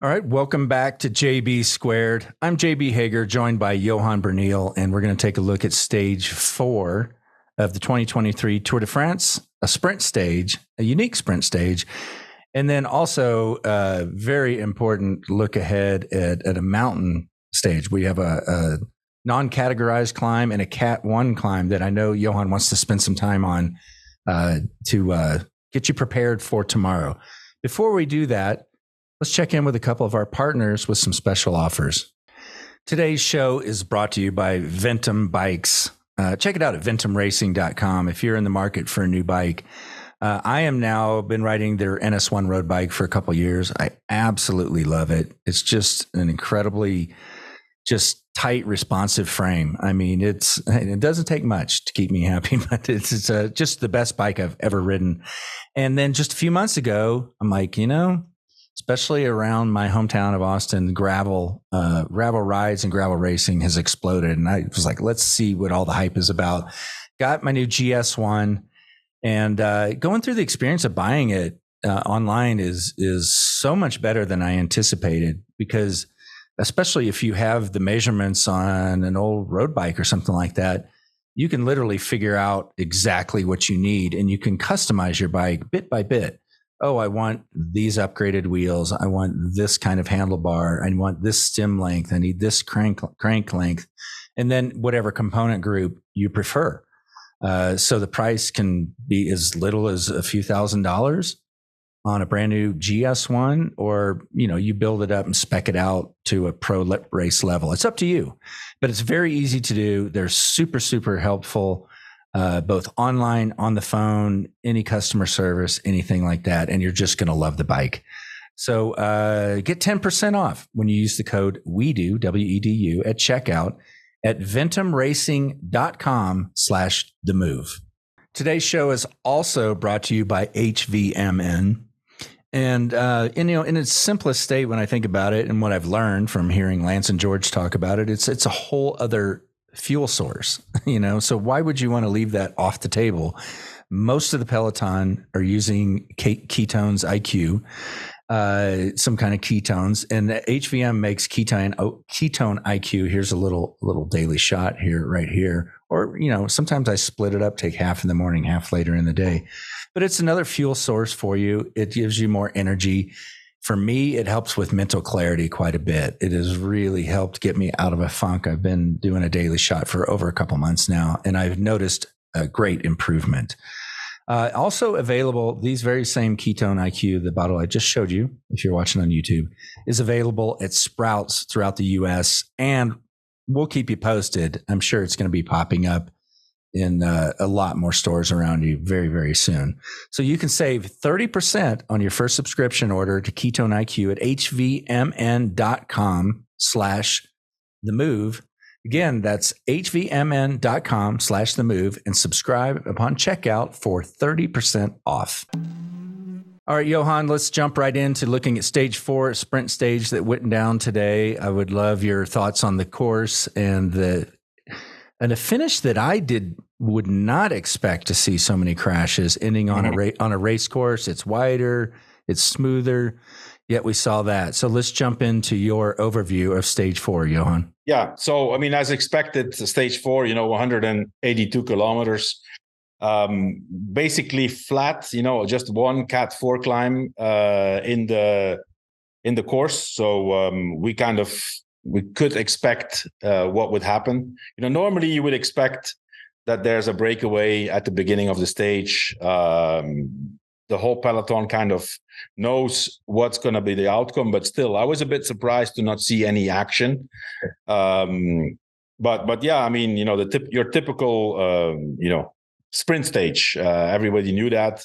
All right, welcome back to JB Squared. I'm JB Hager, joined by Johan Bruyneel, and we're going to take a look at stage four of the 2023 Tour de France, a sprint stage, a unique sprint stage, and then also a very important look ahead at, at a mountain stage. We have a, a non categorized climb and a Cat 1 climb that I know Johan wants to spend some time on uh, to uh, get you prepared for tomorrow. Before we do that, let's check in with a couple of our partners with some special offers. Today's show is brought to you by Ventum Bikes. Uh, check it out at ventumracing.com if you're in the market for a new bike. Uh, I am now been riding their NS1 road bike for a couple years. I absolutely love it. It's just an incredibly just tight, responsive frame. I mean, it's it doesn't take much to keep me happy, but it's, it's a, just the best bike I've ever ridden. And then just a few months ago, I'm like, you know, especially around my hometown of Austin, gravel, uh, gravel rides and gravel racing has exploded. And I was like, let's see what all the hype is about. Got my new GS1 and uh, going through the experience of buying it uh, online is is so much better than I anticipated because especially if you have the measurements on an old road bike or something like that, you can literally figure out exactly what you need and you can customize your bike bit by bit oh, I want these upgraded wheels. I want this kind of handlebar. I want this stem length. I need this crank crank length, and then whatever component group you prefer. Uh, so the price can be as little as a few thousand dollars on a brand new GS1, or you know you build it up and spec it out to a pro race level. It's up to you, but it's very easy to do. They're super super helpful uh, both online, on the phone, any customer service, anything like that. And you're just going to love the bike. So uh, get 10% off when you use the code WEDU, W-E-D-U, at checkout at ventumracing.com slash the move. Today's show is also brought to you by HVMN. And, uh, in, you know, in its simplest state, when I think about it and what I've learned from hearing Lance and George talk about it, it's, it's a whole other fuel source, you know? So why would you want to leave that off the table? Most of the Peloton are using ketones IQ, uh, some kind of ketones, and HVMN makes ketone oh, ketone IQ. Here's a little little daily shot here, right here. Or you know, sometimes I split it up, take half in the morning, half later in the day. But it's another fuel source for you. It gives you more energy for me, it helps with mental clarity quite a bit. It has really helped get me out of a funk. I've been doing a daily shot for over a couple months now, and I've noticed a great improvement. Uh, also available, these very same ketone IQ, the bottle I just showed you, if you're watching on YouTube, is available at Sprouts throughout the US. And we'll keep you posted. I'm sure it's going to be popping up in uh, a lot more stores around you very, very soon. So you can save 30% on your first subscription order to Ketone IQ at hvmn.com slash the move. Again, that's hvmn.com slash the move and subscribe upon checkout for 30% off. All right, Johan, let's jump right into looking at stage four, sprint stage that went down today. I would love your thoughts on the course and the and a finish that I did would not expect to see so many crashes ending on mm-hmm. a ra- on a race course. It's wider, it's smoother. Yet we saw that. So let's jump into your overview of stage four, Johan. Yeah. So I mean, as expected, stage four, you know, 182 kilometers, um, basically flat. You know, just one Cat four climb uh, in the in the course. So um, we kind of we could expect uh, what would happen. You know, normally you would expect that there's a breakaway at the beginning of the stage. Um, the whole peloton kind of knows what's going to be the outcome, but still, I was a bit surprised to not see any action. Um, but but yeah, I mean, you know, the tip, your typical um, you know sprint stage. Uh, everybody knew that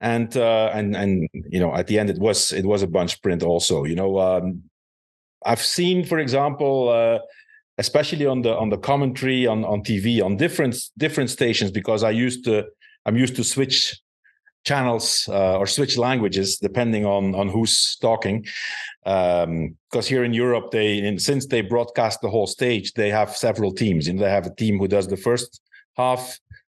and uh, and and you know at the end it was it was a bunch sprint also you know um, I've seen, for example, uh, especially on the on the commentary on on TV on different different stations because I used to I'm used to switch channels uh, or switch languages depending on on who's talking. Because um, here in Europe they in, since they broadcast the whole stage they have several teams. And they have a team who does the first half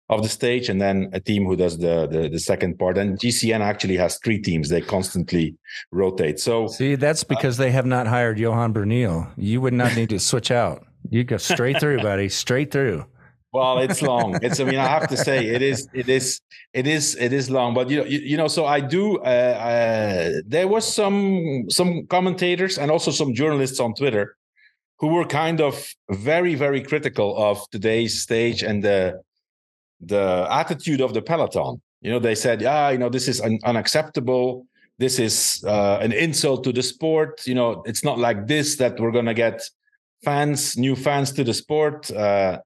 of the stage, and then a team who does the, the the, second part. And GCN actually has three teams; they constantly rotate. So see, that's because uh, they have not hired Johan Bruyneel. You would not need to switch out. You go straight through, buddy, straight through. Well, it's long. It's. I mean, I have to say, it is. It is. It is. It is long. But you know, you, you know. So I do. Uh, uh, there was some some commentators and also some journalists on Twitter who were kind of very very critical of today's stage and the the attitude of the peloton. You know, they said, yeah, you know, this is un- unacceptable. This is uh, an insult to the sport. You know, it's not like this that we're gonna get fans, new fans to the sport. Uh,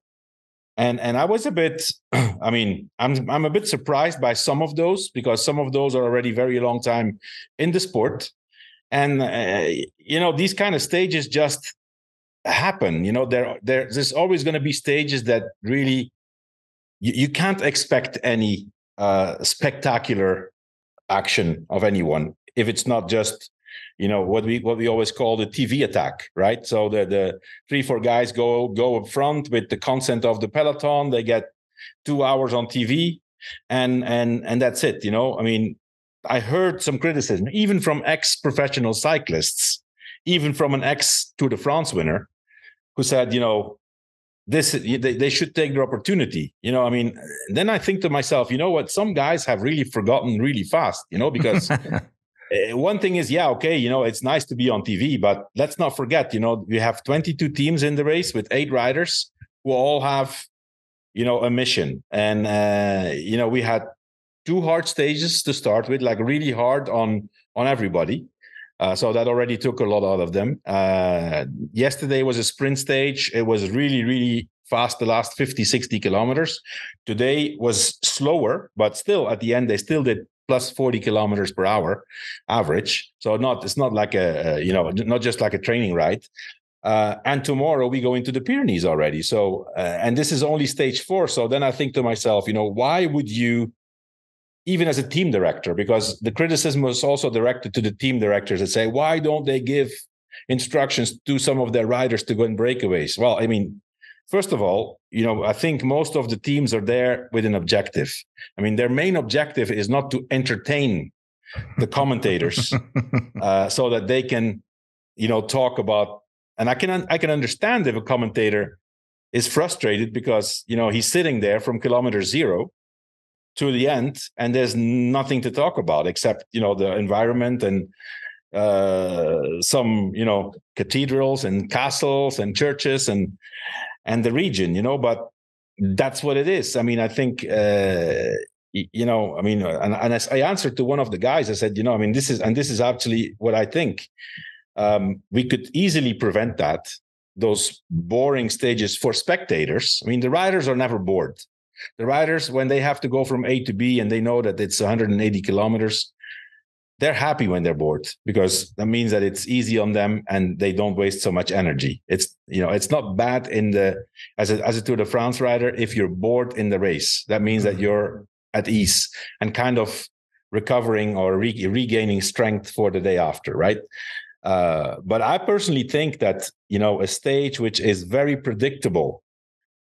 and and I was a bit, I mean, I'm I'm a bit surprised by some of those because some of those are already very long time in the sport, and uh, you know these kind of stages just happen. You know, there there's always going to be stages that really you, you can't expect any uh, spectacular action of anyone if it's not just you know what we what we always call the TV attack, right? So the the three four guys go go up front with the consent of the peloton. They get two hours on TV, and and and that's it. You know, I mean, I heard some criticism even from ex professional cyclists, even from an ex Tour de France winner, who said, you know. This they, they should take their opportunity, you know. I mean, then I think to myself, you know what? Some guys have really forgotten really fast, you know, because Uh, one thing is, yeah, okay, you know, it's nice to be on TV, but let's not forget, you know, we have 22 teams in the race with eight riders who all have, you know, a mission. And, uh, you know, we had two hard stages to start with, like really hard on on everybody. Uh, so that already took a lot out of them. Uh, yesterday was a sprint stage. It was really, really fast the last 50, 60 kilometers. Today was slower, but still at the end, they still did plus 40 kilometers per hour average. So not it's not like a, you know not just like a training ride. Uh, and tomorrow we go into the Pyrenees already. So uh, and this is only stage four. So then I think to myself, you know, why would you? Even as a team director, because the criticism was also directed to the team directors that say, why don't they give instructions to some of their riders to go in breakaways? Well, I mean, First of all, you know, I think most of the teams are there with an objective. I mean, their main objective is not to entertain the commentators uh, so that they can, you know, talk about. And I can I can understand if a commentator is frustrated because you know he's sitting there from kilometer zero to the end, and there's nothing to talk about except you know the environment and uh, some you know cathedrals and castles and churches and and the region, you know, but that's what it is. I mean, I think, uh, you know, I mean, and, and I answered to one of the guys, I said, you know, I mean, this is, and this is actually what I think. Um, we could easily prevent that, those boring stages for spectators. I mean, the riders are never bored. The riders, when they have to go from A to B and they know that it's 180 kilometers, they're happy when they're bored because that means that it's easy on them and they don't waste so much energy. It's you know it's not bad in the as a as a Tour de France rider if you're bored in the race. That means mm-hmm. that you're at ease and kind of recovering or re- regaining strength for the day after, right? Uh, but I personally think that you know a stage which is very predictable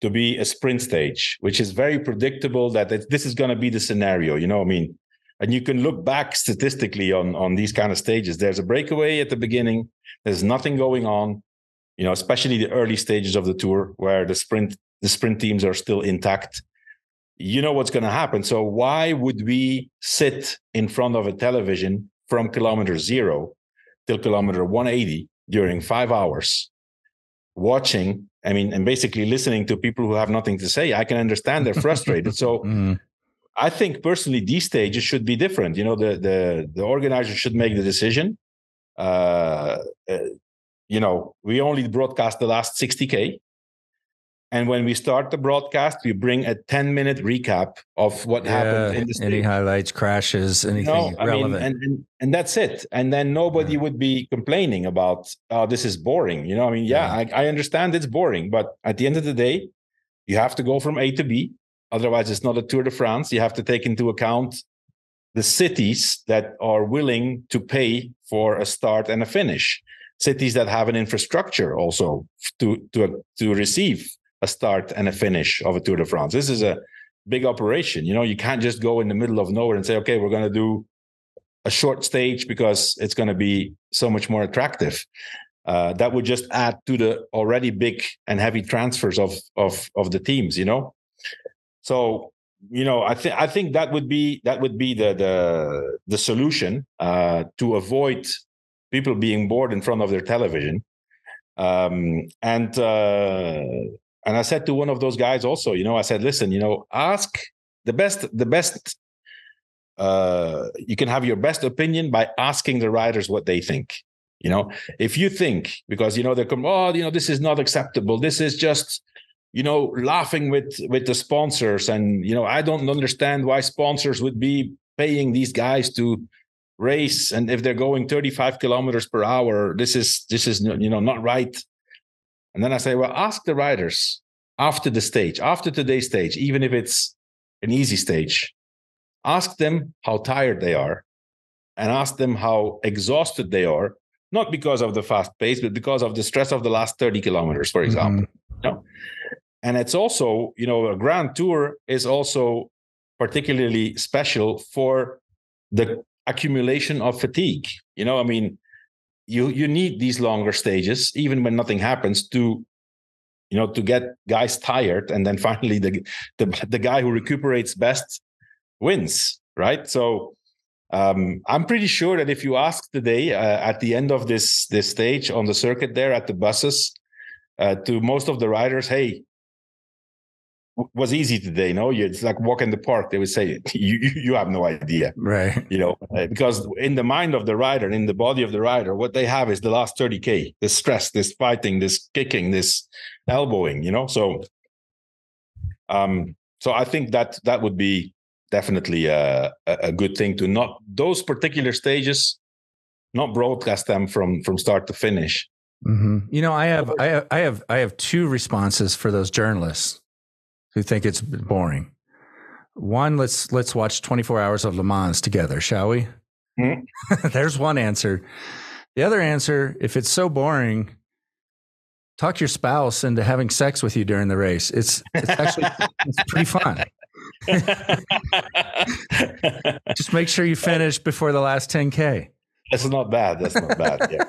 to be a sprint stage, which is very predictable that this is going to be the scenario. You know, I mean, and you can look back statistically on on these kind of stages. There's a breakaway at the beginning. There's nothing going on you know especially the early stages of the tour where the sprint the sprint teams are still intact. You know what's going to happen. So why would we sit in front of a television from kilometer 0 till kilometer 180 during 5 hours watching i mean and basically listening to people who have nothing to say i can understand they're frustrated so mm. I think personally these stages should be different. You know, the the the organizer should make the decision. Uh, uh, you know, we only broadcast the last 60k, and when we start the broadcast, we bring a 10 minute recap of what yeah, happened in the stage. Any highlights, crashes, anything know, relevant. Mean, and, and, and that's it. And then nobody yeah. would be complaining about, oh, this is boring. You know, I mean, yeah, yeah. I, I understand it's boring, but at the end of the day, you have to go from A to B Otherwise, it's not a Tour de France. You have to take into account the cities that are willing to pay for a start and a finish. Cities that have an infrastructure also to to to receive a start and a finish of a Tour de France. This is a big operation. You know, you can't just go in the middle of nowhere and say, okay, we're going to do a short stage because it's going to be so much more attractive. Uh, that would just add to the already big and heavy transfers of of of the teams. You know, so you know, I think I think that would be that would be the the the solution uh, to avoid people being bored in front of their television. Um, and uh, and I said to one of those guys also, you know, I said, listen, you know, ask the best the best. Uh, you can have your best opinion by asking the riders what they think. You know, if you think because you know they come, oh, you know, this is not acceptable. This is just you know laughing with with the sponsors and you know i don't understand why sponsors would be paying these guys to race and if they're going 35 kilometers per hour this is this is you know not right and then i say well ask the riders after the stage after today's stage even if it's an easy stage ask them how tired they are and ask them how exhausted they are not because of the fast pace but because of the stress of the last 30 kilometers for example mm-hmm. know? and it's also you know a grand tour is also particularly special for the accumulation of fatigue you know i mean you you need these longer stages even when nothing happens to you know to get guys tired and then finally the the, the guy who recuperates best wins right? So um, I'm pretty sure that if you ask today uh, at the end of this this stage on the circuit there at the buses uh, to most of the riders, hey, was easy today. No, it's like walk in the park. They would say, "You you have no idea." Right. You know, uh, because in the mind of the rider, in the body of the rider, what they have is the last thirty k. This stress, this fighting, this kicking, this elbowing. You know, so um, so I think that that would be definitely a, a good thing to not those particular stages, not broadcast them from from start to finish. Mm-hmm. You know, I have I have I have I have two responses for those journalists who think it's boring. One, let's let's watch 24 hours of Le Mans together, shall we? Mm-hmm. There's one answer. The other answer, if it's so boring, talk your spouse into having sex with you during the race. It's it's actually it's pretty fun. Just make sure you finish before the last 10k. That's not bad. That's not bad. Yeah.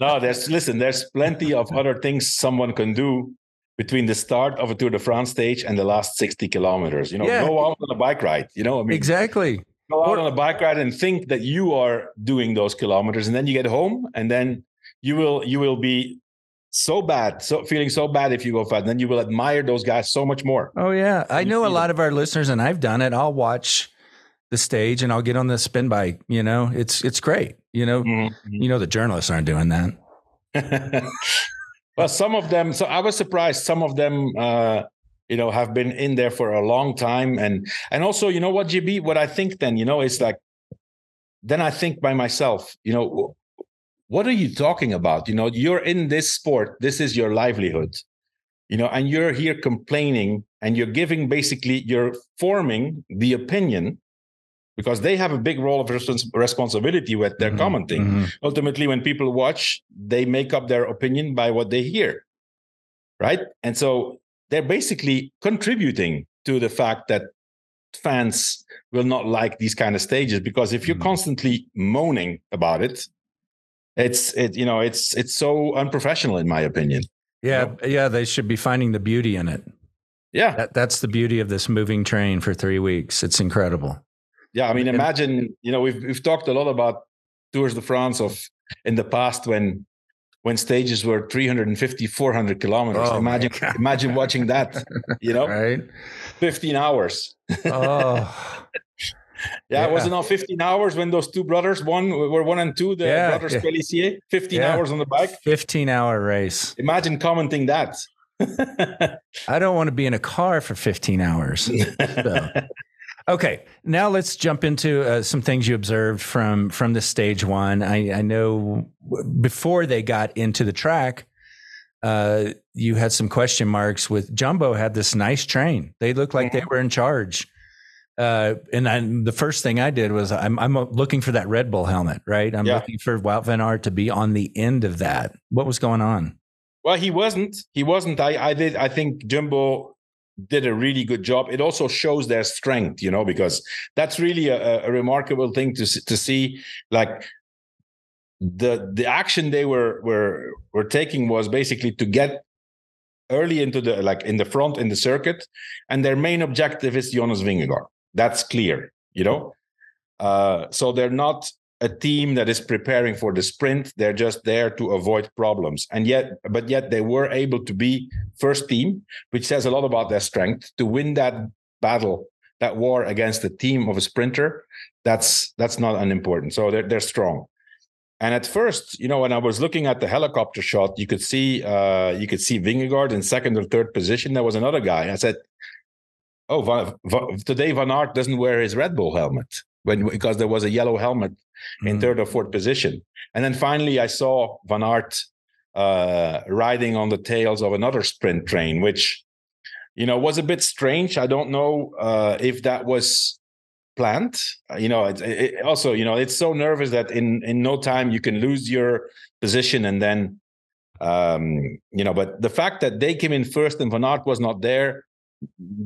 no, there's listen. There's plenty of other things someone can do between the start of a Tour de France stage and the last 60 kilometers. You know, yeah. go out on a bike ride. You know, I mean, exactly. Go out on a bike ride and think that you are doing those kilometers, and then you get home, and then you will you will be so bad, so feeling so bad if you go fast. Then you will admire those guys so much more. Oh yeah, I know a lot them. of our listeners, and I've done it. I'll watch the stage and I'll get on the spin bike. You know, it's it's great. You know, mm-hmm. you know the journalists aren't doing that. Well, some of them. So I was surprised. Some of them, uh, you know, have been in there for a long time, and and also, you know, what GB, what I think then, you know, it's like, then I think by myself, you know, what are you talking about? You know, you're in this sport. This is your livelihood. You know, and you're here complaining, and you're giving basically, you're forming the opinion because they have a big role of responsibility with their mm-hmm, commenting. Mm-hmm. Ultimately, when people watch, they make up their opinion by what they hear, right? And so they're basically contributing to the fact that fans will not like these kind of stages because if you're mm-hmm. constantly moaning about it, it's it you know it's it's so unprofessional in my opinion. Yeah, yeah, they should be finding the beauty in it. Yeah, that, that's the beauty of this moving train for three weeks. It's incredible. Yeah, I mean, imagine you know we've we've talked a lot about Tours de France of in the past when when stages were 350 400 kilometers. Oh imagine imagine watching that you know? Right? 15 hours. Oh. Yeah, yeah, was it not 15 hours when those two brothers one were one and two the yeah, brothers yeah. Pélissier 15 yeah. hours on the bike? 15 hour race. Imagine commenting that. I don't want to be in a car for 15 hours. So. Okay, now let's jump into uh, some things you observed from from the stage one. I, I know before they got into the track, uh, you had some question marks with Jumbo had this nice train. They looked like mm-hmm. they were in charge. Uh, and I, the first thing I did was I'm, I'm looking for that Red Bull helmet, right? I'm yeah. looking for Wout van Aert to be on the end of that. What was going on? Well, he wasn't. He wasn't. I, I did. I think Jumbo did a really good job. It also shows their strength, you know, because that's really a, a remarkable thing to to see. Like the the action they were were were taking was basically to get early into the like in the front in the circuit, and their main objective is Jonas Vingegaard. That's clear, you know. Uh, so they're not a team that is preparing for the sprint. They're just there to avoid problems. And yet but yet they were able to be first team which says a lot about their strength. To win that battle that war against the team of a sprinter that's that's not unimportant. So they're, they're strong. And at first you know when i was looking at the helicopter shot you could see uh you could see vingegaard in second or third position. There was another guy. I said oh today van aert doesn't wear his red bull helmet when because there was a yellow helmet in mm. third or fourth position. And then finally, I saw Van Aert uh, riding on the tails of another sprint train, which you know was a bit strange. I don't know uh, if that was planned. Uh, you know, it, it also you know it's so nervous that in in no time you can lose your position and then um, you know. But the fact that they came in first and Van Aert was not there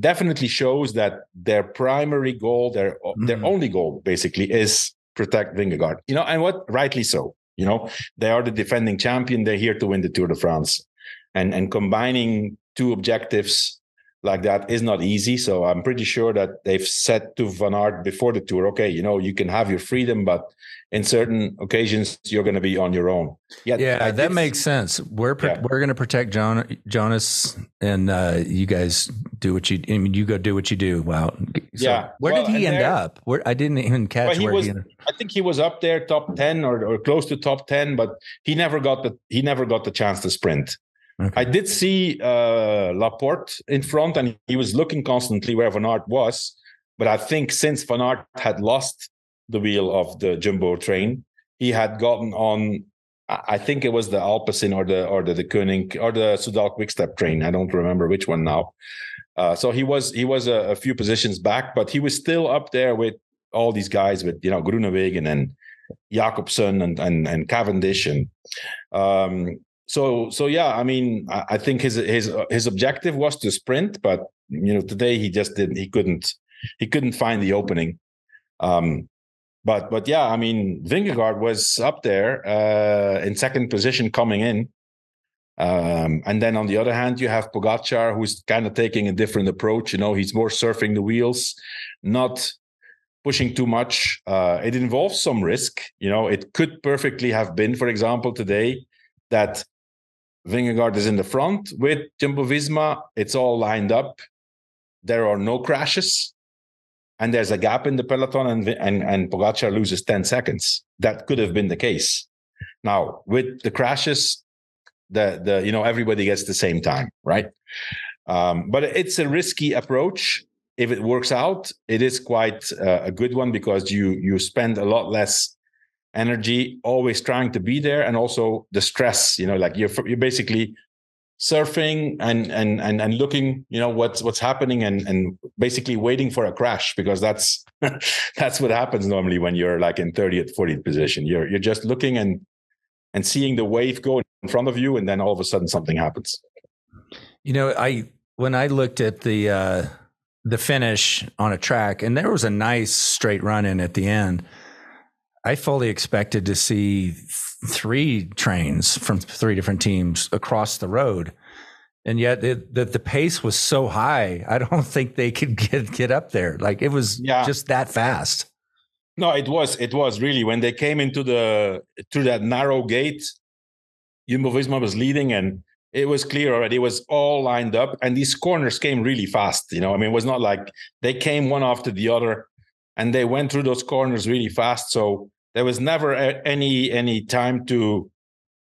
definitely shows that their primary goal, their mm. their only goal, basically, is protect Vingegaard. You know, and what rightly so. You know, they are the defending champion. They're here to win the Tour de France, and and combining two objectives like that is not easy. So I'm pretty sure that they've said to Van Aert before the tour, okay, you know, you can have your freedom, but in certain occasions you're going to be on your own. Yeah, yeah, that makes sense. We're yeah. we're going to protect Jon- Jonas, and uh, you guys do what you. I mean, you go do what you do. Wow. So yeah. Where well, did he end there, up? Where I didn't even catch well, he where was, he. I think he was up there, top ten or, or close to top ten, but he never got the he never got the chance to sprint. Okay. I did see uh, Laporte in front, and he was looking constantly where Van Aert was. But I think since Van Aert had lost the wheel of the jumbo train, he had gotten on. I think it was the Alpecin or the or the, the Koenig or the Soudal Quickstep train. I don't remember which one now. Uh, so he was he was a, a, few positions back, but he was still up there with all these guys with you know Groenewegen and Jakobsen and and, and Cavendish and um, so so yeah i mean I, think his his his objective was to sprint but you know today he just didn't he couldn't he couldn't find the opening. Um but but yeah i mean vingegaard was up there uh in second position coming in. Um and then on the other hand you have pogacar who's kind of taking a different approach you know he's more surfing the wheels not pushing too much. Uh it involves some risk you know it could perfectly have been for example today that Vingegaard is in the front with Jumbo Visma. It's all lined up. There are no crashes, and there's a gap in the peloton, and and and Pogacar loses ten seconds. That could have been the case. Now with the crashes, the the you know everybody gets the same time, right? Um, but it's a risky approach. If it works out, it is quite uh, a good one because you you spend a lot less energy, always trying to be there, and also the stress. You know, like you're you're basically surfing and and and and looking, you know, what's what's happening, and and basically waiting for a crash because that's that's what happens normally when you're like in 30th, 40th position. You're you're just looking and and seeing the wave go in front of you, and then all of a sudden something happens. You know, I when I looked at the uh the finish on a track, and there was a nice straight run in at the end. I fully expected to see three trains from three different teams across the road. And yet it, the, the pace was so high, I don't think they could get, get up there. Like it was yeah. just that fast. No, it was it was really when they came into the through that narrow gate, Jumbo Visma was leading and it was clear already. It was all lined up, and these corners came really fast. You know, I mean, it was not like they came one after the other, and they went through those corners really fast. So there was never any any time to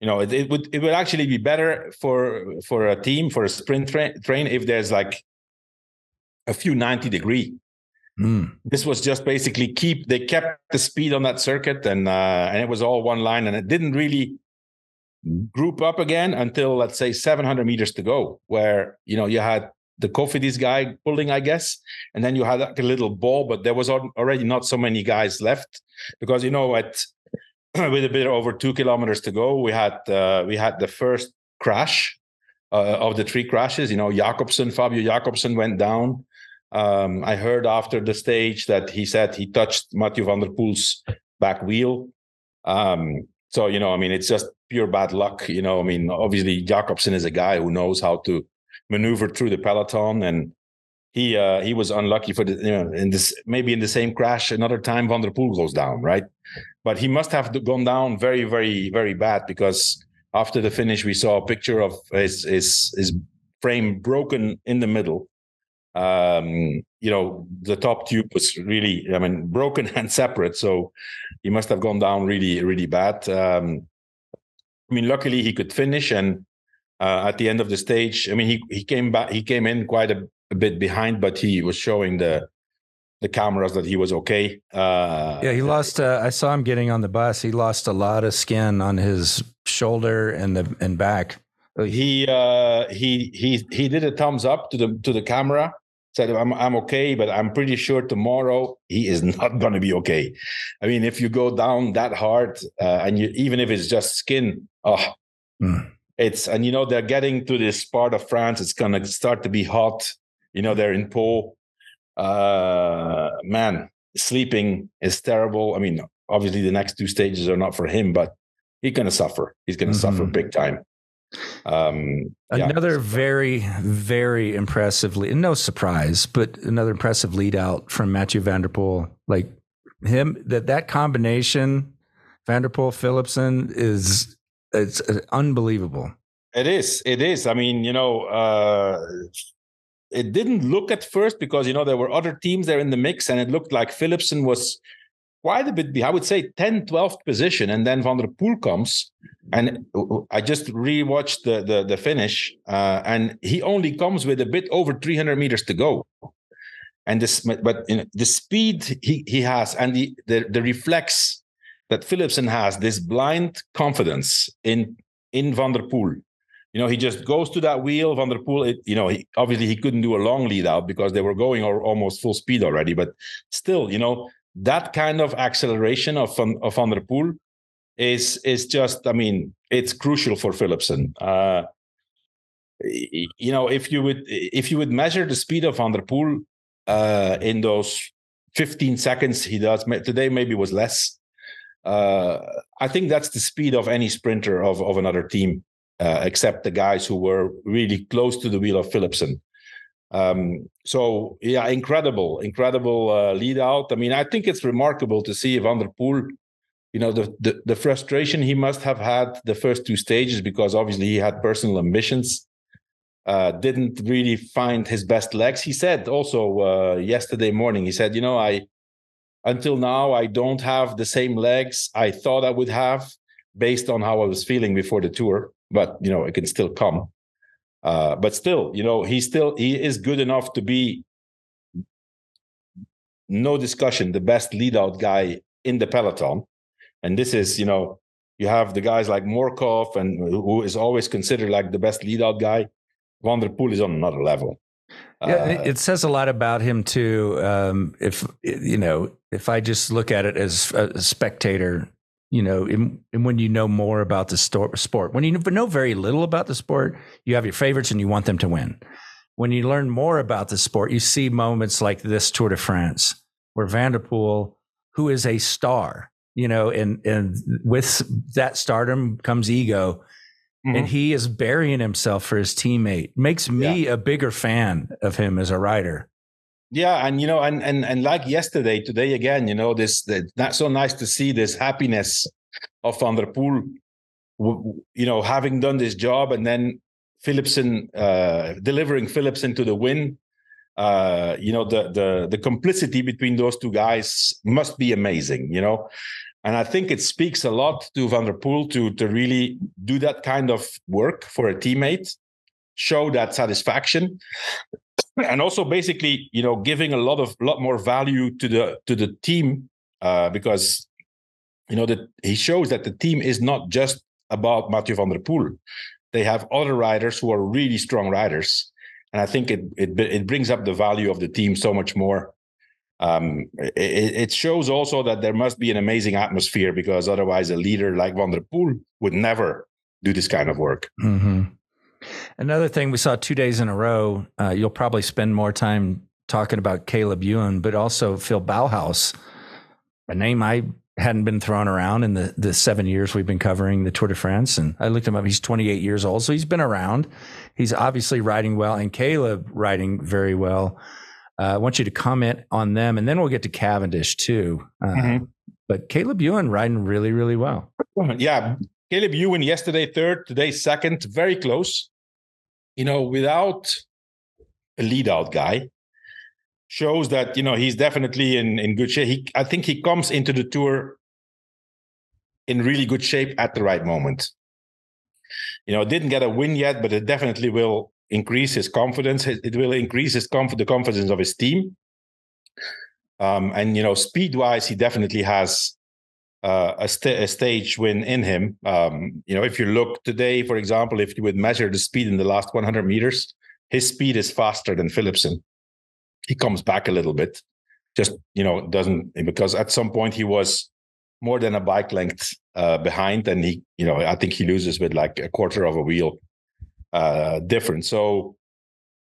you know it, it, would it would actually be better for for a team for a sprint tra- train if there's like a few 90 degree mm. this was just basically keep they kept the speed on that circuit and uh and it was all one line and it didn't really group up again until let's say 700 meters to go where you know you had the Cofidis guy pulling, I guess. And then you had like a little ball, but there was already not so many guys left because you know at with a bit over two kilometers to go, we had uh, we had the first crash uh, of the three crashes. You know, Jakobsen, Fabio Jakobsen went down. Um, I heard after the stage that he said he touched Mathieu van der Poel's back wheel. Um, so you know, I mean, it's just pure bad luck. You know, I mean, obviously Jakobsen is a guy who knows how to maneuver through the peloton, and he uh, he was unlucky for the you know in this maybe in the same crash another time Van der Poel goes down, right? But he must have gone down very, very, very bad because after the finish we saw a picture of his his his frame broken in the middle um, you know, the top tube was really, I mean, broken and separate. So he must have gone down really, really bad. Um, I mean, luckily he could finish, and uh, at the end of the stage, I mean, he he came back, he came in quite a, a bit behind, but he was showing the the cameras that he was okay. Uh, yeah, he lost. Uh, I saw him getting on the bus. He lost a lot of skin on his shoulder and the and back. He uh, he he he did a thumbs up to the to the camera said I'm I'm okay, but I'm pretty sure tomorrow he is not going to be okay. I mean, if you go down that hard, uh, and you even if it's just skin, oh, mm. It's and you know they're getting to this part of France. It's going to start to be hot. You know they're in Pau. Uh, man, sleeping is terrible. I mean, obviously the next two stages are not for him, but he's going to suffer. He's going to mm-hmm. suffer big time. Um, another yeah. very, very impressively, and no surprise, but another impressive lead out from Mathieu van der Poel. Like him, that that combination, Van der Poel Philipsen is it's uh, unbelievable. It is. It is. I mean, you know, uh, it didn't look at first because you know there were other teams there in the mix, and it looked like Philipsen was quite a bit. I would say 10th, 12th position. And then Van der Poel comes. And I just rewatched the the, the finish. Uh, and he only comes with a bit over 300 meters to go. And this, but you know, the speed he, he has and the, the, the reflex that Philipsen has, this blind confidence in in Van der Poel. You know, he just goes to that wheel. Van der Poel, it, you know, he, obviously he couldn't do a long lead out because they were going or almost full speed already. But still, you know, that kind of acceleration of Van, of Van der Poel is is just, I mean, it's crucial for Philipsen. Uh, you know, if you would if you would measure the speed of Van der Poel uh, in those 15 seconds he does today, maybe was less. Uh, I think that's the speed of any sprinter of of another team, uh, except the guys who were really close to the wheel of Philipsen. Um, so yeah, incredible, incredible uh, lead out. I mean, I think it's remarkable to see Van der Poel. You know, the, the, the frustration he must have had the first two stages because obviously he had personal ambitions. Uh, didn't really find his best legs. He said also uh, yesterday morning. He said, you know, I until now I don't have the same legs I thought I would have based on how I was feeling before the tour. But you know, it can still come. Uh, but still, you know, he still he is good enough to be no discussion the best lead out guy in the peloton. And this is, you know, you have the guys like Morkov and who is always considered like the best lead out guy. Van der Poel is on another level. Yeah, uh, it says a lot about him too. Um, if you know, if I just look at it as a spectator, you know, in, in when you know more about the sport. When you know very little about the sport, you have your favorites and you want them to win. When you learn more about the sport, you see moments like this Tour de France, where Van der Poel, who is a star, you know, and and with that stardom comes ego, mm-hmm. and he is burying himself for his teammate. Makes me yeah. a bigger fan of him as a rider. Yeah, and you know, and and and like yesterday, today again, you know, this that's so nice to see this happiness of Van der Poel, you know, having done this job and then Philipsen uh, delivering Philipsen to the win. Uh, you know, the the the complicity between those two guys must be amazing, you know. And I think it speaks a lot to Van der Poel to to really do that kind of work for a teammate, show that satisfaction and also basically you know giving a lot of lot more value to the to the team uh, because you know that he shows that the team is not just about Mathieu van der Poel. They have other riders who are really strong riders, and I think it it it brings up the value of the team so much more. Um, it, it shows also that there must be an amazing atmosphere because otherwise a leader like Van der Poel would never do this kind of work. Mm-hmm. Another thing we saw two days in a row. Uh, you'll probably spend more time talking about Caleb Ewan, but also Phil Bauhaus, a name I hadn't been thrown around in the, the seven years we've been covering the Tour de France. And I looked him up. He's 28 years old. So he's been around. He's obviously riding well and Caleb riding very well. Uh, I want you to comment on them and then we'll get to Cavendish too. Uh, mm-hmm. But Caleb Ewan riding really, really well. Yeah. Caleb Ewan yesterday, third, today, second, very close. You know, without a lead out guy, shows that you know he's definitely in in good shape. He, I think he comes into the tour in really good shape at the right moment. You know, didn't get a win yet, but it definitely will increase his confidence. It will increase his conf- the confidence of his team. Um, and you know, speed wise, he definitely has uh, a, st- a, stage win in him. Um, you know, if you look today, for example, if you would measure the speed in the last 100 meters, his speed is faster than Philipsen he comes back a little bit just you know doesn't because at some point he was more than a bike length uh, behind and he you know i think he loses with like a quarter of a wheel uh difference so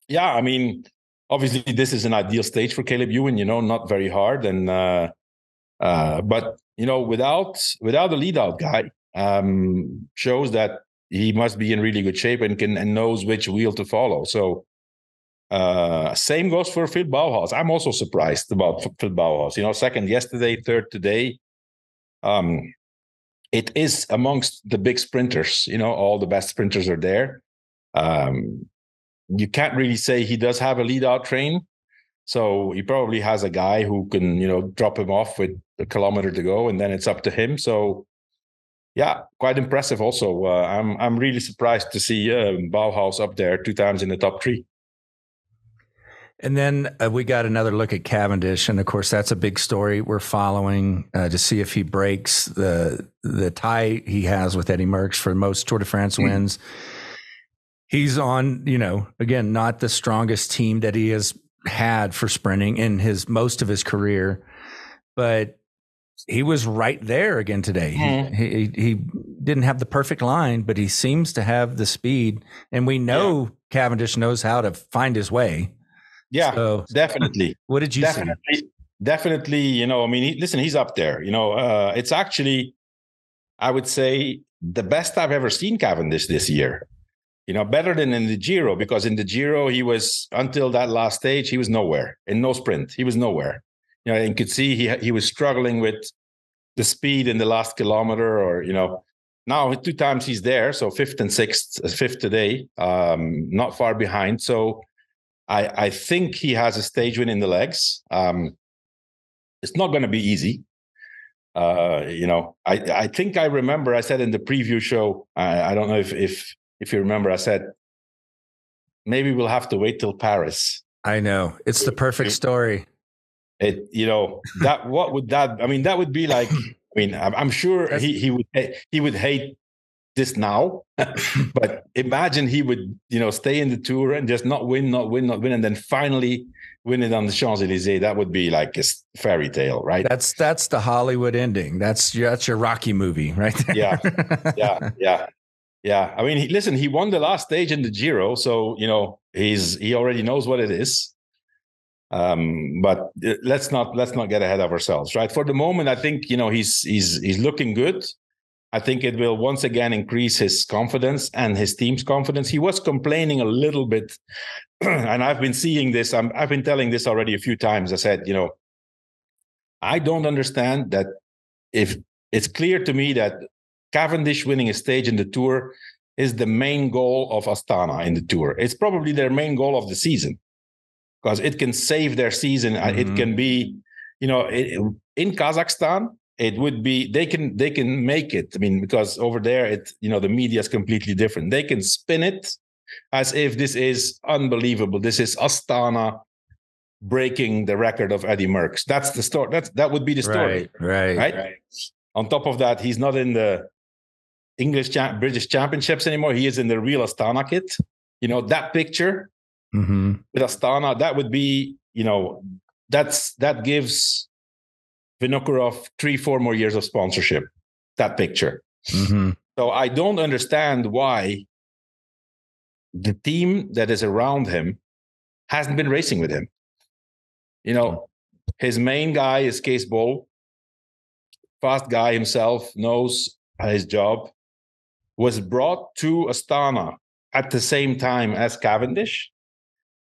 yeah i mean obviously this is an ideal stage for caleb ewan you know not very hard and uh uh but you know without without a lead out guy um shows that he must be in really good shape and can and knows which wheel to follow so uh, same goes for Phil Bauhaus. I'm also surprised about Phil Bauhaus. You know, second yesterday, third today. Um, it is amongst the big sprinters. You know, all the best sprinters are there. Um, you can't really say he does have a lead out train. So he probably has a guy who can, you know, drop him off with a kilometer to go, and then it's up to him. So, yeah, quite impressive. Also, uh, I'm I'm really surprised to see uh, Bauhaus up there two times in the top three. And then uh, we got another look at Cavendish, and of course that's a big story we're following uh, to see if he breaks the the tie he has with Eddy Merckx for most Tour de France mm-hmm. wins. He's on, you know, again, not the strongest team that he has had for sprinting in his most of his career, but he was right there again today. Mm-hmm. He, he, he didn't have the perfect line, but he seems to have the speed, and we know yeah. Cavendish knows how to find his way. Yeah, so, definitely. What did you definitely, see? Definitely, you know, I mean, he, listen, he's up there. You know, uh, it's actually, I would say, the best I've ever seen Cavendish this year. You know, better than in the Giro because in the Giro he was until that last stage he was nowhere in no sprint. He was nowhere. You know, and could see he he was struggling with the speed in the last kilometer, or you know, now two times he's there, so fifth and sixth, fifth today, um, not far behind. So I, I think he has a stage win in the legs. Um, it's not going to be easy. Uh, you know, I, I think I remember I said in the preview show, I, I don't know if, if, if you remember, I said, maybe we'll have to wait till Paris. I know it's the perfect story. It, you know, that, what would that, I mean, that would be like, I mean, I'm, I'm sure he, he would, he would hate this now. but imagine he would, you know, stay in the tour and just not win, not win, not win, and then finally win it on the Champs Elysees. That would be like a fairy tale, right? That's that's the Hollywood ending. That's that's your Rocky movie, right? There. Yeah, yeah, yeah, yeah. I mean, he, listen, he won the last stage in the Giro, so you know he's he already knows what it is. Um, but uh, let's not let's not get ahead of ourselves, right? For the moment, I think you know he's he's he's looking good. I think it will once again increase his confidence and his team's confidence. He was complaining a little bit, and I've been seeing this. i have been telling this already a few times. I said, you know, I don't understand that if it's clear to me that Cavendish winning a stage in the tour is the main goal of Astana in the tour. It's probably their main goal of the season because it can save their season. Mm-hmm. It can be, you know, it, in Kazakhstan, it would be they can they can make it i mean because over there it you know the media is completely different they can spin it as if this is unbelievable this is astana breaking the record of eddie merckx that's the story that's that would be the story right right, right? on top of that he's not in the english cha- british championships anymore he is in the real astana kit you know that picture mm-hmm. with astana that would be you know that's that gives Vinokurov three, four more years of sponsorship. That picture. Mm-hmm. So I don't understand why the team that is around him hasn't been racing with him. You know, his main guy is Cees Bol, fast guy himself, knows his job, was brought to Astana at the same time as Cavendish.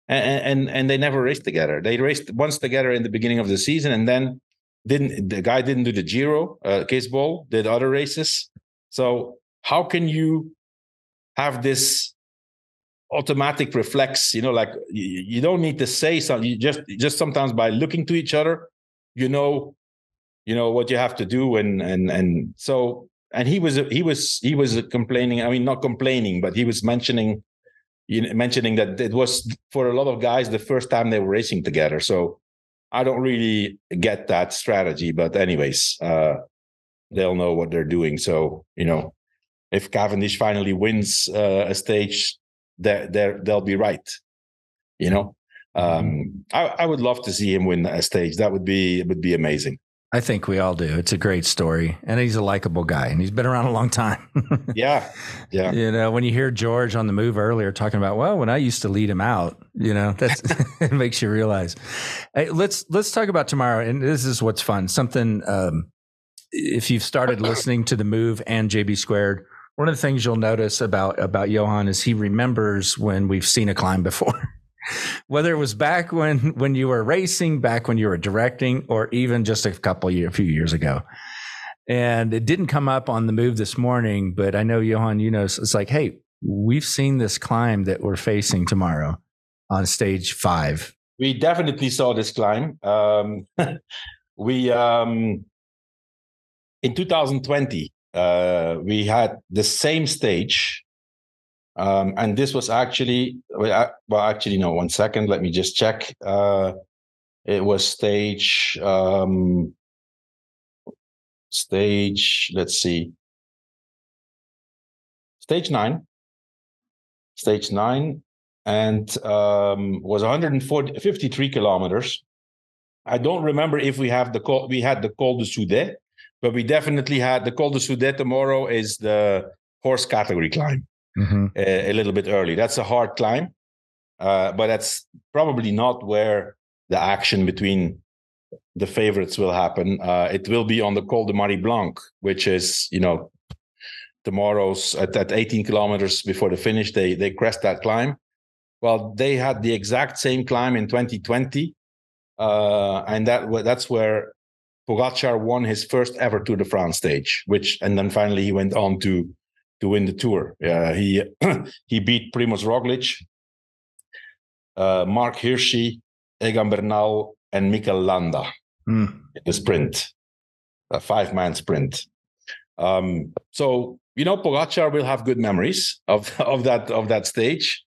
And, and and they never raced together. They raced once together in the beginning of the season, and then didn't the guy didn't do the Giro? Uh, Cees Bol did other races. So how can you have this automatic reflex? You know, like you, you don't need to say something. You just just sometimes by looking to each other, you know, you know what you have to do, and and and so and he was he was he was complaining. I mean, not complaining, but he was mentioning you know, mentioning that it was for a lot of guys the first time they were racing together. So I don't really get that strategy, but anyways, uh, they'll know what they're doing. So you know, if Cavendish finally wins uh, a stage, they they'll be right. You know, um, mm-hmm. I, I would love to see him win a stage. That would be it would be amazing. I think we all do. It's a great story, and he's a likable guy, and he's been around a long time. yeah, yeah. You know, when you hear George on the move earlier talking about, well, when I used to lead him out, you know, that's it makes you realize. Hey, let's let's talk about tomorrow, and this is what's fun. Something um, if you've started listening to the move and JB squared, one of the things you'll notice about about Johan is he remembers when we've seen a climb before whether it was back when when you were racing, back when you were directing, or even just a couple year, a few years ago. And it didn't come up on the move this morning, but I know Johan, you know, it's like, hey, we've seen this climb that we're facing tomorrow on stage five. We definitely saw this climb. Um, we um, in 2020 uh, we had the same stage um, and this was actually, well, actually, no, one second. Let me just check. Uh, it was stage, um, stage, let's see, stage nine, stage nine, and um, was 153 kilometers. I don't remember if we have the call, we had the Col de Soudet, but we definitely had the Col de Soudet tomorrow is the horse category climb mm-hmm. a, a, little bit early. That's a hard climb, uh, but that's probably not where the action between the favorites will happen. Uh, it will be on the Col de Marie Blanque, which is you know tomorrow's at, at 18 kilometers before the finish. They they crest that climb. Well, they had the exact same climb in 2020, uh, and that that's where Pogacar won his first ever Tour de France stage. Which and then finally he went on to to win the tour. Uh, he he beat Primoz Roglic, uh, Marc Hirschi, Egan Bernal, and Mikel Landa mm. in the sprint, a five-man sprint. Um, so you know, Pogacar will have good memories of of that of that stage.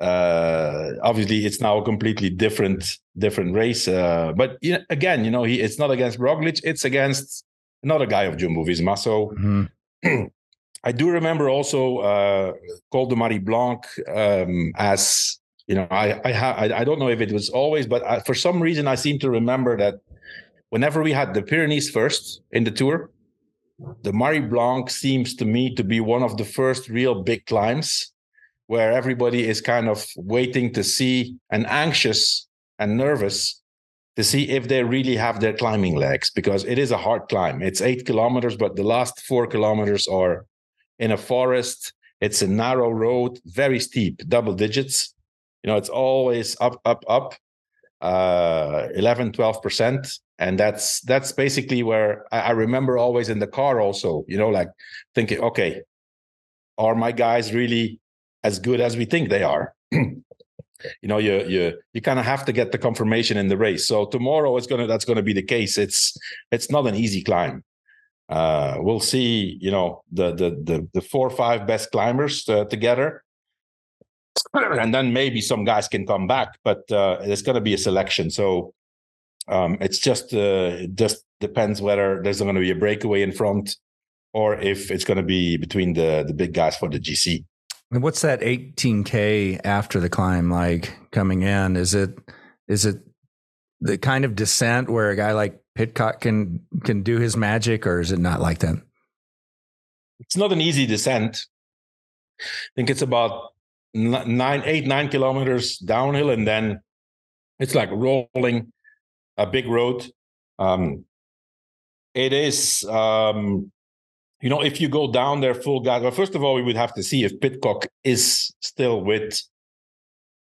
Uh, obviously, it's now a completely different different race. Uh, but you know, again, you know, he it's not against Roglic; it's against another guy of Jumbo Visma. So. Mm-hmm. I do remember also uh, Col de Marie Blanque um, as you know I I, ha- I, I don't know if it was always, but I, for some reason I seem to remember that whenever we had the Pyrenees first in the tour, the Marie Blanque seems to me to be one of the first real big climbs where everybody is kind of waiting to see and anxious and nervous to see if they really have their climbing legs because it is a hard climb. It's eight kilometers, but the last four kilometers are in a forest. It's a narrow road, very steep, double digits. You know, it's always up, up, up, uh, 11, 12%. And that's that's basically where I, I remember always in the car also, you know, like thinking, okay, are my guys really as good as we think they are? you know you you you kind of have to get the confirmation in the race so tomorrow it's gonna that's gonna be the case it's it's not an easy climb uh, we'll see, you know, the the the, the four or five best climbers uh, together, and then maybe some guys can come back. But uh, there's going to be a selection, so um, it's just uh, just depends whether there's going to be a breakaway in front, or if it's going to be between the the big guys for the GC. And what's that 18k after the climb like coming in? Is it is it the kind of descent where a guy like Pidcock can can do his magic, or is it not like that? It's not an easy descent. I think it's about nine, eight, nine kilometers downhill, and then it's like rolling a big road. Um, it is, um, you know, if you go down there full gas. Well, first of all, we would have to see if Pidcock is still with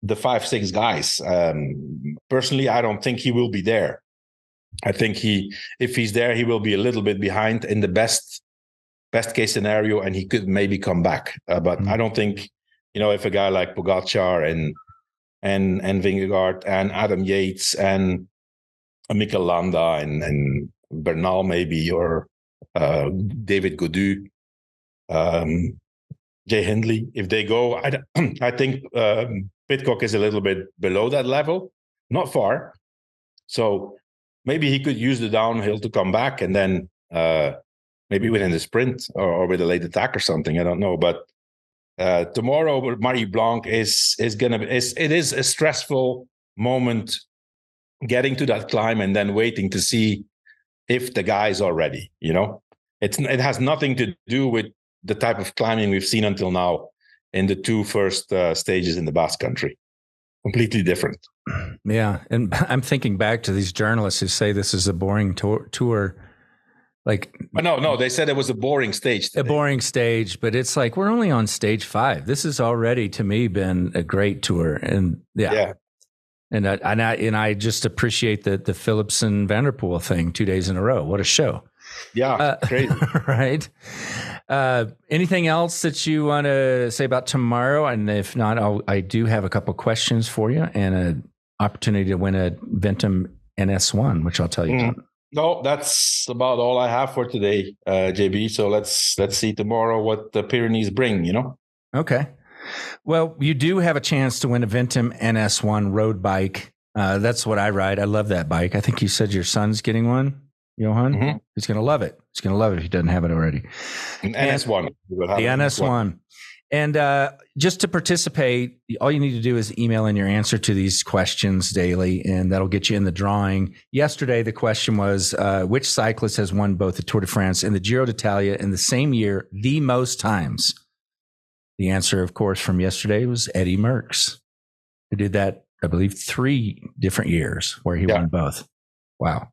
the five six guys. Um, personally, I don't think he will be there. I think he, if he's there, he will be a little bit behind in the best best case scenario, and he could maybe come back. Uh, but mm-hmm. I don't think, you know, if a guy like Pogacar and and and Vingegaard and Adam Yates and Mikel Landa and and Bernal maybe or uh, David Gaudu, um, Jay Hindley, if they go, I, I think um, Pidcock is a little bit below that level, not far. So maybe he could use the downhill to come back and then uh, maybe within the sprint or, or, with a late attack or something. I don't know, but uh, tomorrow Marie Blanque is is gonna be is it is a stressful moment getting to that climb and then waiting to see if the guys are ready. You know, it's it has nothing to do with the type of climbing we've seen until now in the two first uh, stages in the Basque Country. Completely different. Yeah, and I'm thinking back to these journalists who say this is a boring tour. tour. Like, no, no, they said it was a boring stage. Today. A boring stage, but it's like we're only on stage five. This has already, to me, been a great tour, and yeah, yeah. And I, and I and I just appreciate the the Philipsen Van der Poel thing two days in a row. What a show! Yeah, uh, great. right. Uh, anything else that you want to say about tomorrow? And if not, I'll, I do have a couple questions for you and an opportunity to win a Ventum NS1, which I'll tell you. Mm. No, that's about all I have for today, uh, JB. So let's let's see tomorrow what the Pyrenees bring. You know. Okay. Well, you do have a chance to win a Ventum NS1 road bike. Uh, that's what I ride. I love that bike. I think you said your son's getting one. Johan. Mm-hmm. He's going to love it. He's going to love it if he doesn't have it already. An NS1. The NS1. And uh, just to participate, all you need to do is email in your answer to these questions daily, and that'll get you in the drawing. Yesterday, the question was uh, which cyclist has won both the Tour de France and the Giro d'Italia in the same year the most times? The answer, of course, from yesterday was Eddy Merckx, who did that, I believe, three different years where he yeah. won both. Wow.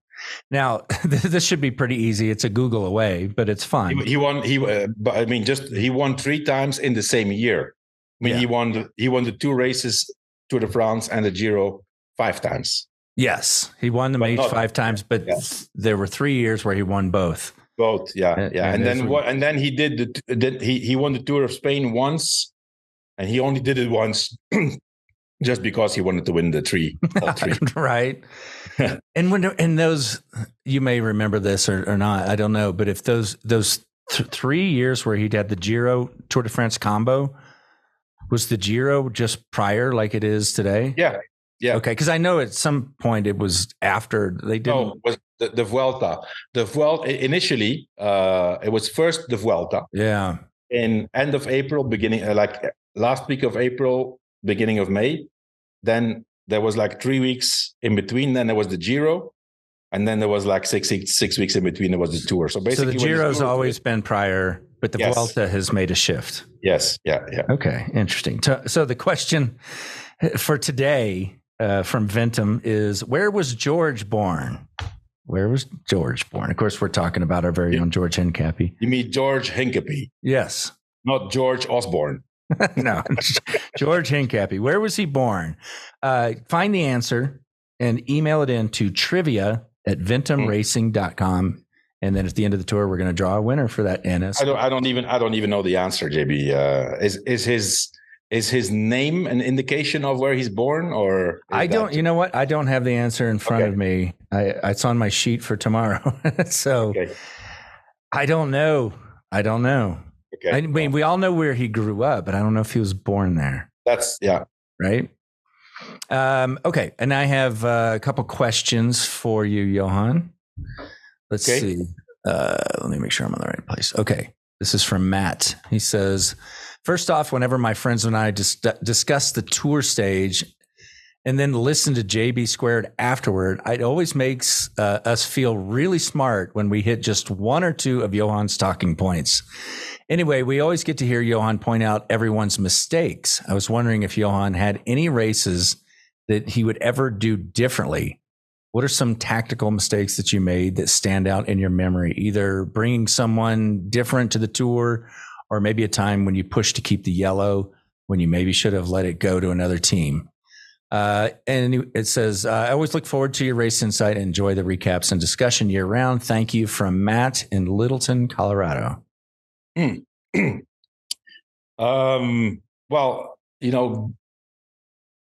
Now, this should be pretty easy. It's a Google away, but it's fun. He, he won. He, uh, I mean, just he won three times in the same year. I mean, yeah. he won. He won the two races, Tour de France and the Giro, five times. Yes, he won the major five times, but yeah. there were three years where he won both. Both, yeah, and, yeah, and, and then what? And then he did the. Did, he he won the Tour of Spain once, and he only did it once just because he wanted to win the three, all three. right. And when and those, you may remember this or, or not, I don't know, but if those those th- three years where he'd had the Giro Tour de France combo, was the Giro just prior like it is today? Yeah. Yeah. Okay. Because I know at some point it was after they did. No, was the, the Vuelta. The Vuelta initially, uh, it was first the Vuelta. Yeah. In end of April, beginning uh, like last week of April, beginning of May. Then there was like three weeks in between. Then there was the Giro, and then there was like six six weeks in between. There was the tour. So basically, so the Giro's always been prior, but the yes. Vuelta has made a shift. Yes. Yeah. Yeah. Okay. Interesting. So, so the question for today uh, from Ventum is: Where was George born? Where was George born? Of course, we're talking about our very own George Hincapie. You mean George Hincapie? Yes. Not George Osborne. no, George Hincapie. Where was he born? Uh, find the answer and email it in to trivia at ventumracing.com. And then at the end of the tour, we're going to draw a winner for that NS. I don't, I don't even, I don't even know the answer, JB. Uh, is, is his, is his name an indication of where he's born or I don't, you know what? I don't have the answer in front okay. of me. I, it's on my sheet for tomorrow. so okay. I don't know. I don't know. Okay. I mean, we all know where he grew up, but I don't know if he was born there. That's yeah. Right. Um, okay, and I have uh, a couple questions for you, Johan. Let's okay. see. Uh, let me make sure I'm on the right place. Okay, this is from Matt. He says, first off, whenever my friends and I dis- discuss the tour stage and then listen to JB squared afterward, it always makes uh, us feel really smart when we hit just one or two of Johan's talking points. Anyway, we always get to hear Johan point out everyone's mistakes. I was wondering if Johan had any races that he would ever do differently. What are some tactical mistakes that you made that stand out in your memory? Either bringing someone different to the tour or maybe a time when you pushed to keep the yellow when you maybe should have let it go to another team. Uh, and it says, uh, I always look forward to your race insight and enjoy the recaps and discussion year round. Thank you from Matt in Littleton, Colorado. um, well, you know,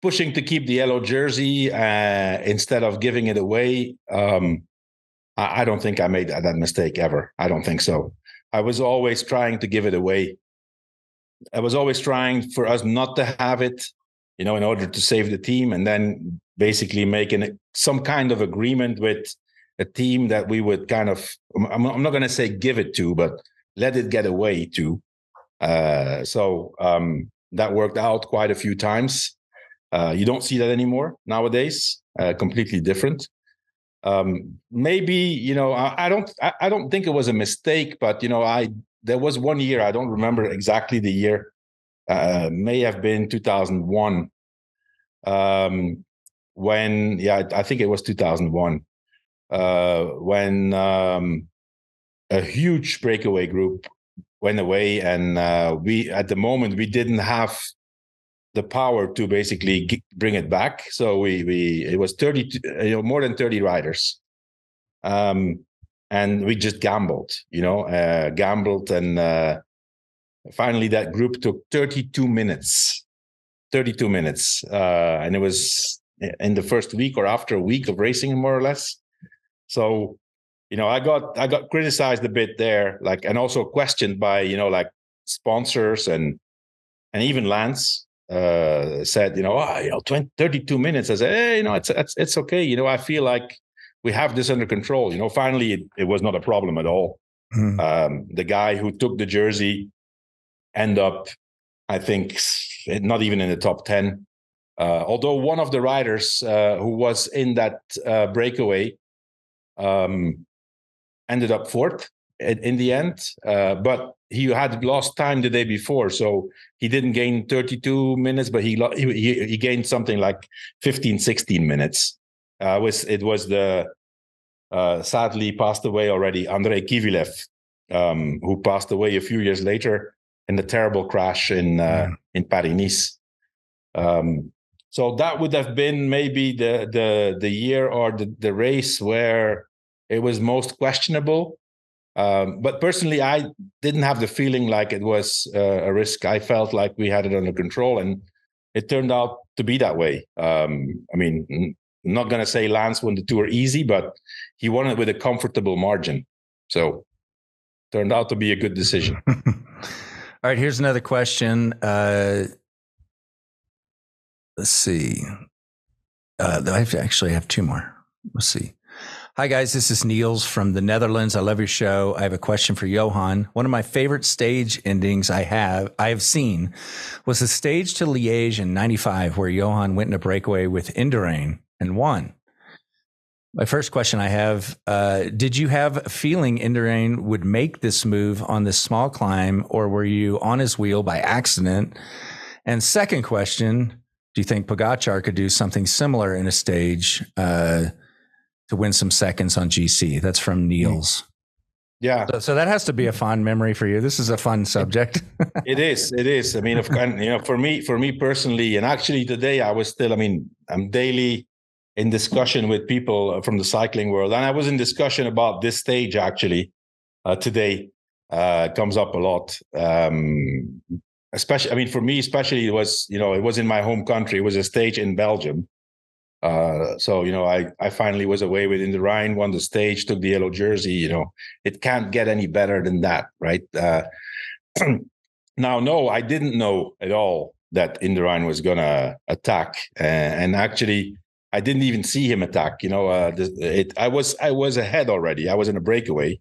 pushing to keep the yellow jersey uh, instead of giving it away. Um, I, I, don't think I made that, that mistake ever. I don't think so. I was always trying to give it away. I was always trying for us not to have it, you know, in order to save the team, and then basically making some kind of agreement with a team that we would kind of. I'm, I'm not going to say give it to, but let it get away too. Uh, so um, that worked out quite a few times. Uh, you don't see that anymore nowadays. Uh, completely different. Um, maybe you know I, I don't I, I, don't think it was a mistake, but you know I there was one year I don't remember exactly the year. Uh, may have been 2001 um, when yeah I think it was 2001 uh, when um, a huge breakaway group went away and uh, we at the moment we didn't have the power to basically g- bring it back. So we we it was 30 you know more than 30 riders. Um and we just gambled you know uh gambled and uh finally that group took 32 minutes. 32 minutes uh and it was in the first week or after a week of racing more or less. So you know i got i got criticized a bit there like and also questioned by you know like sponsors and and even lance uh said you know oh, you know 20, 32 minutes. I said hey you know it's, it's it's okay. You know i feel like we have this under control. You know finally it, it was not a problem at all. Mm. um the guy who took the jersey end up i think not even in the top 10 uh, although one of the riders uh, who was in that uh, breakaway um, ended up fourth in, the end. Uh, but he had lost time the day before, so he didn't gain 32 minutes, but he he, he gained something like 15, 16 minutes. Uh, was it was the uh, sadly passed away already Andrei Kivilev, um, who passed away a few years later in a terrible crash in uh, yeah. in Paris Nice. Um, so that would have been maybe the the the year or the, the race where it was most questionable. Um, but personally, I didn't have the feeling like it was uh, a risk. I felt like we had it under control, and it turned out to be that way. Um, I mean, I'm not going to say Lance won the tour easy, but he won it with a comfortable margin. So, turned out to be a good decision. All right, here's another question. Uh, let's see. Uh, I actually have two more. Let's see. Hi, guys. This is Niels from the Netherlands. I love your show. I have a question for Johan. One of my favorite stage endings I have I have seen was the stage to Liège in '95, where Johan went in a breakaway with Indurain and won. My first question I have: uh, Did you have a feeling Indurain would make this move on this small climb, or were you on his wheel by accident? And second question: Do you think Pogacar could do something similar in a stage? Uh, to win some seconds on GC. That's from Niels. Yeah. So, so, that has to be a fond memory for you. This is a fun subject. it is. It is. I mean, of you know, for me, for me personally, and actually today I was still. I mean, I'm daily in discussion with people from the cycling world, and I was in discussion about this stage actually uh, today. Uh, comes up a lot. Um, especially, I mean, for me, especially, it was you know, it was in my home country. It was a stage in Belgium uh, so you know, I I finally was away with Indurain, won the stage, took the yellow jersey. You know, it can't get any better than that, right? Uh, now, no, I didn't know at all that Indurain was gonna attack, and actually, I didn't even see him attack. You know, uh, it I was I was ahead already. I was in a breakaway,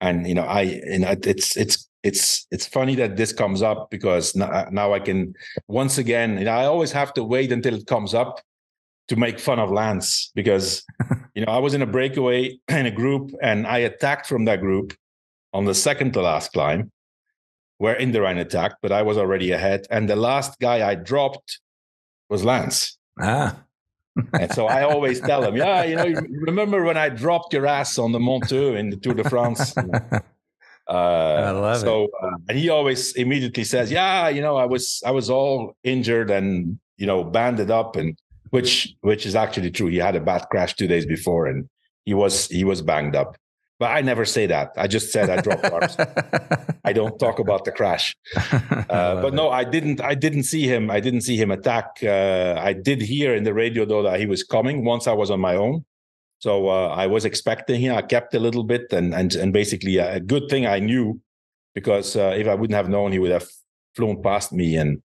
and you know, I and it's it's it's it's funny that this comes up because now, now I can once again. You know, I always have to wait until it comes up to make fun of Lance because you know I was in a breakaway in a group and I attacked from that group on the second to last climb, where Indurain attacked, but I was already ahead. And the last guy I dropped was Lance. Ah. and so I always tell him, yeah, you know, remember when I dropped your ass on the Monteux in the Tour de France? Uh, I love so, it. Uh, and he always immediately says, "Yeah, you know, I was I was all injured and you know banded up, and which which is actually true. He had a bad crash two days before, and he was he was banged up. But I never say that. I just said I dropped bars. I don't talk about the crash. Uh, but no, I didn't. I didn't see him. I didn't see him attack. Uh, I did hear in the radio though that he was coming. Once I was on my own, so uh, I was expecting him. I kept a little bit, and and and basically a good thing I knew because uh, if I wouldn't have known, he would have flown past me. And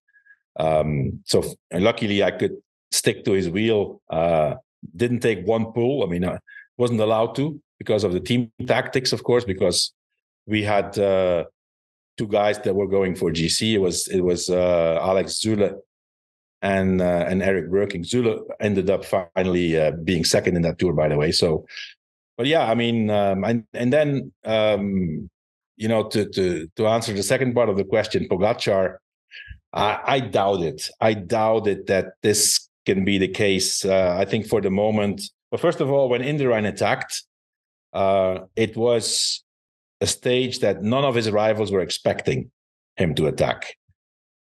um, so luckily, I could stick to his wheel. Uh, didn't take one pull. I mean, I wasn't allowed to because of the team tactics, of course, because we had uh, two guys that were going for GC. It was it was uh, Alex Zülle and uh, and Erik Breukink. Zülle ended up finally uh, being second in that tour, by the way. So, but yeah, I mean, um, and and then um, you know to to to answer the second part of the question, Pogacar. I, I doubt it. I doubt it that this can be the case. Uh, I think for the moment, but first of all, when Indurain attacked, uh, it was a stage that none of his rivals were expecting him to attack.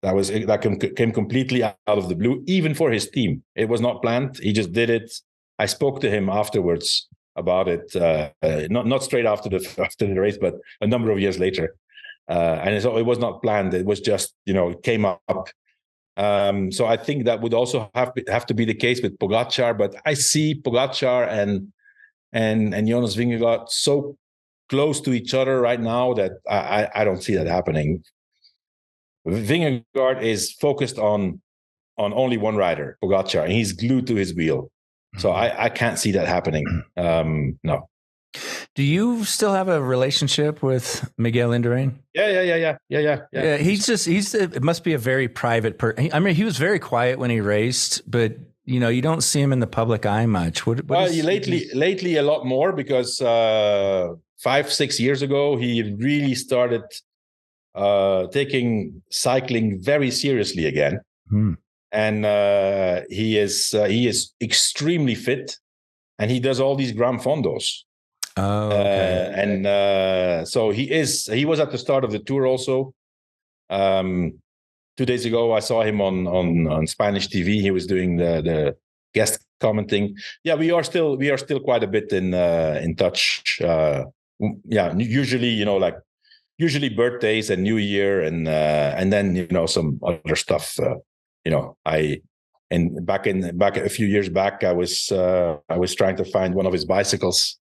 That was that came completely out of the blue, even for his team. It was not planned. He just did it. I spoke to him afterwards about it, uh, uh, not not straight after the after the race, but a number of years later. Uh, and so it was not planned. It was just you know it came up. Um, so I think that would also have have to be the case with Pogacar. But I see Pogacar and and and Jonas Vingegaard so close to each other right now that I, I don't see that happening. Vingegaard is focused on on only one rider, Pogacar, and he's glued to his wheel. So mm-hmm. I, I can't see that happening. Um, no. Do you still have a relationship with Miguel Indurain? Yeah, yeah, yeah, yeah, yeah, yeah. Yeah, he's just he's it must be a very private person. I mean, he was very quiet when he raced, but you know, you don't see him in the public eye much. What, what well, is, lately, lately a lot more because uh, five, six years ago, he really started uh, taking cycling very seriously again, hmm. and uh, he is uh, he is extremely fit, and he does all these Grand Fondos. Oh, okay. Uh, and uh, so he is. He was at the start of the tour also. Um, two days ago, I saw him on on on Spanish TV. He was doing the the guest commenting. Yeah, we are still we are still quite a bit in uh, in touch. Uh, yeah, usually you know like usually birthdays and New Year and uh, and then you know some other stuff. Uh, you know, I and back in back a few years back, I was uh, I was trying to find one of his bicycles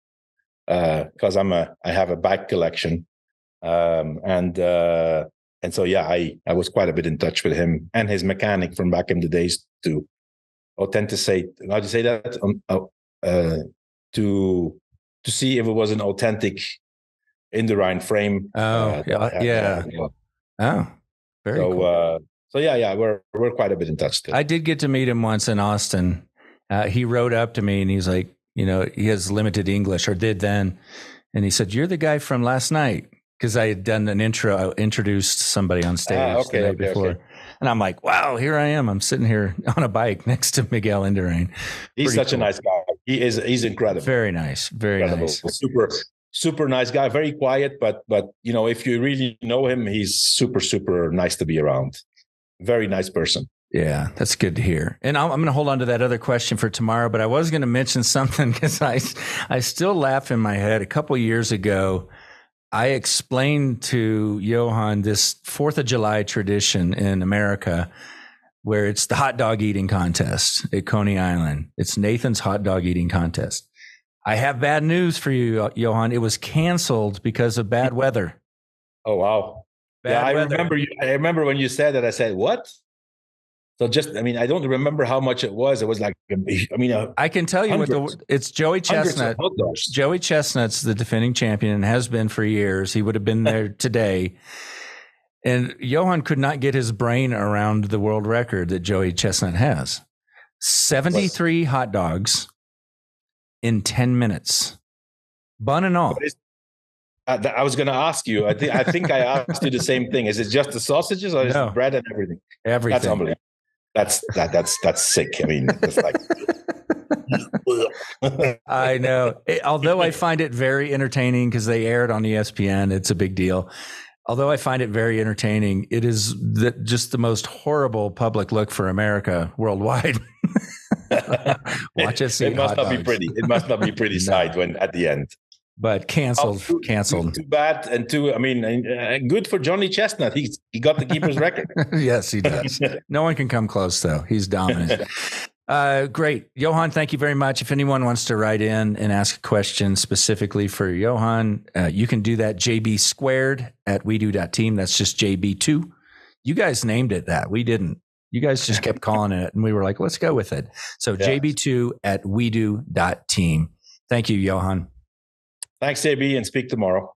because uh, I'm a I have a bike collection, um, and uh, and so yeah, I I was quite a bit in touch with him and his mechanic from back in the days to authenticate. How do you say that? Um, uh, to to see if it was an authentic Indurain frame. Oh uh, yeah, yeah. Oh, very so, cool. Uh, so yeah, yeah, we're we're quite a bit in touch. Still. I did get to meet him once in Austin. Uh, he rode up to me and he's like, you know, he has limited English or did then, and he said, "You're the guy from last night." because I had done an intro, I introduced somebody on stage ah, okay, the night okay, before. Okay. And I'm like, wow, here I am. I'm sitting here on a bike next to Miguel Indurain. He's Pretty such cool. a nice guy. He is. He's incredible. Very nice. Very incredible. nice. Super, super nice guy. Very quiet, but but you know, if you really know him, he's super, super nice to be around. Very nice person. Yeah, that's good to hear. And I'm, I'm going to hold on to that other question for tomorrow, but I was going to mention something because I, I still laugh in my head. A couple years ago, I explained to Johan this Fourth of July tradition in America where it's the hot dog eating contest at Coney Island. It's Nathan's hot dog eating contest. I have bad news for you, Johan. It was canceled because of bad weather. Oh wow! Bad yeah, I weather. remember. You, I remember when you said that. I said, "What? So just, I mean, I don't remember how much it was. It was like, I mean, uh, I can tell you what the, it's Joey Chestnut. Joey Chestnut's the defending champion and has been for years. He would have been there today. And Johan could not get his brain around the world record that Joey Chestnut has. 73 hot dogs in 10 minutes, bun and all. Uh, I was going to ask you. I think I think I asked you the same thing. Is it just the sausages or is No. it bread and everything? Everything. That's unbelievable. That's that that's that's sick. I mean, it's like I know. It- although I find it very entertaining because they aired on ESPN, it's a big deal. Although I find it very entertaining, it is the, just the most horrible public look for America worldwide. Watch us eat it must not be pretty. It must not be pretty No. sight when at the end. But canceled, Oh, canceled. Too, too bad and too. I mean, uh, good for Johnny Chestnut. He he got the keeper's record. yes, he does. No one can come close, though. He's dominant. Uh, great. Johan, thank you very much. If anyone wants to write in and ask a question specifically for Johan, uh, you can do that. JB squared at we wedo.team. That's just JB2. You guys named it that. We didn't. You guys just kept calling it, and we were like, let's go with it. So Yeah. JB2 at wedo.team. Thank you, Johan. Thanks, JB, and speak tomorrow.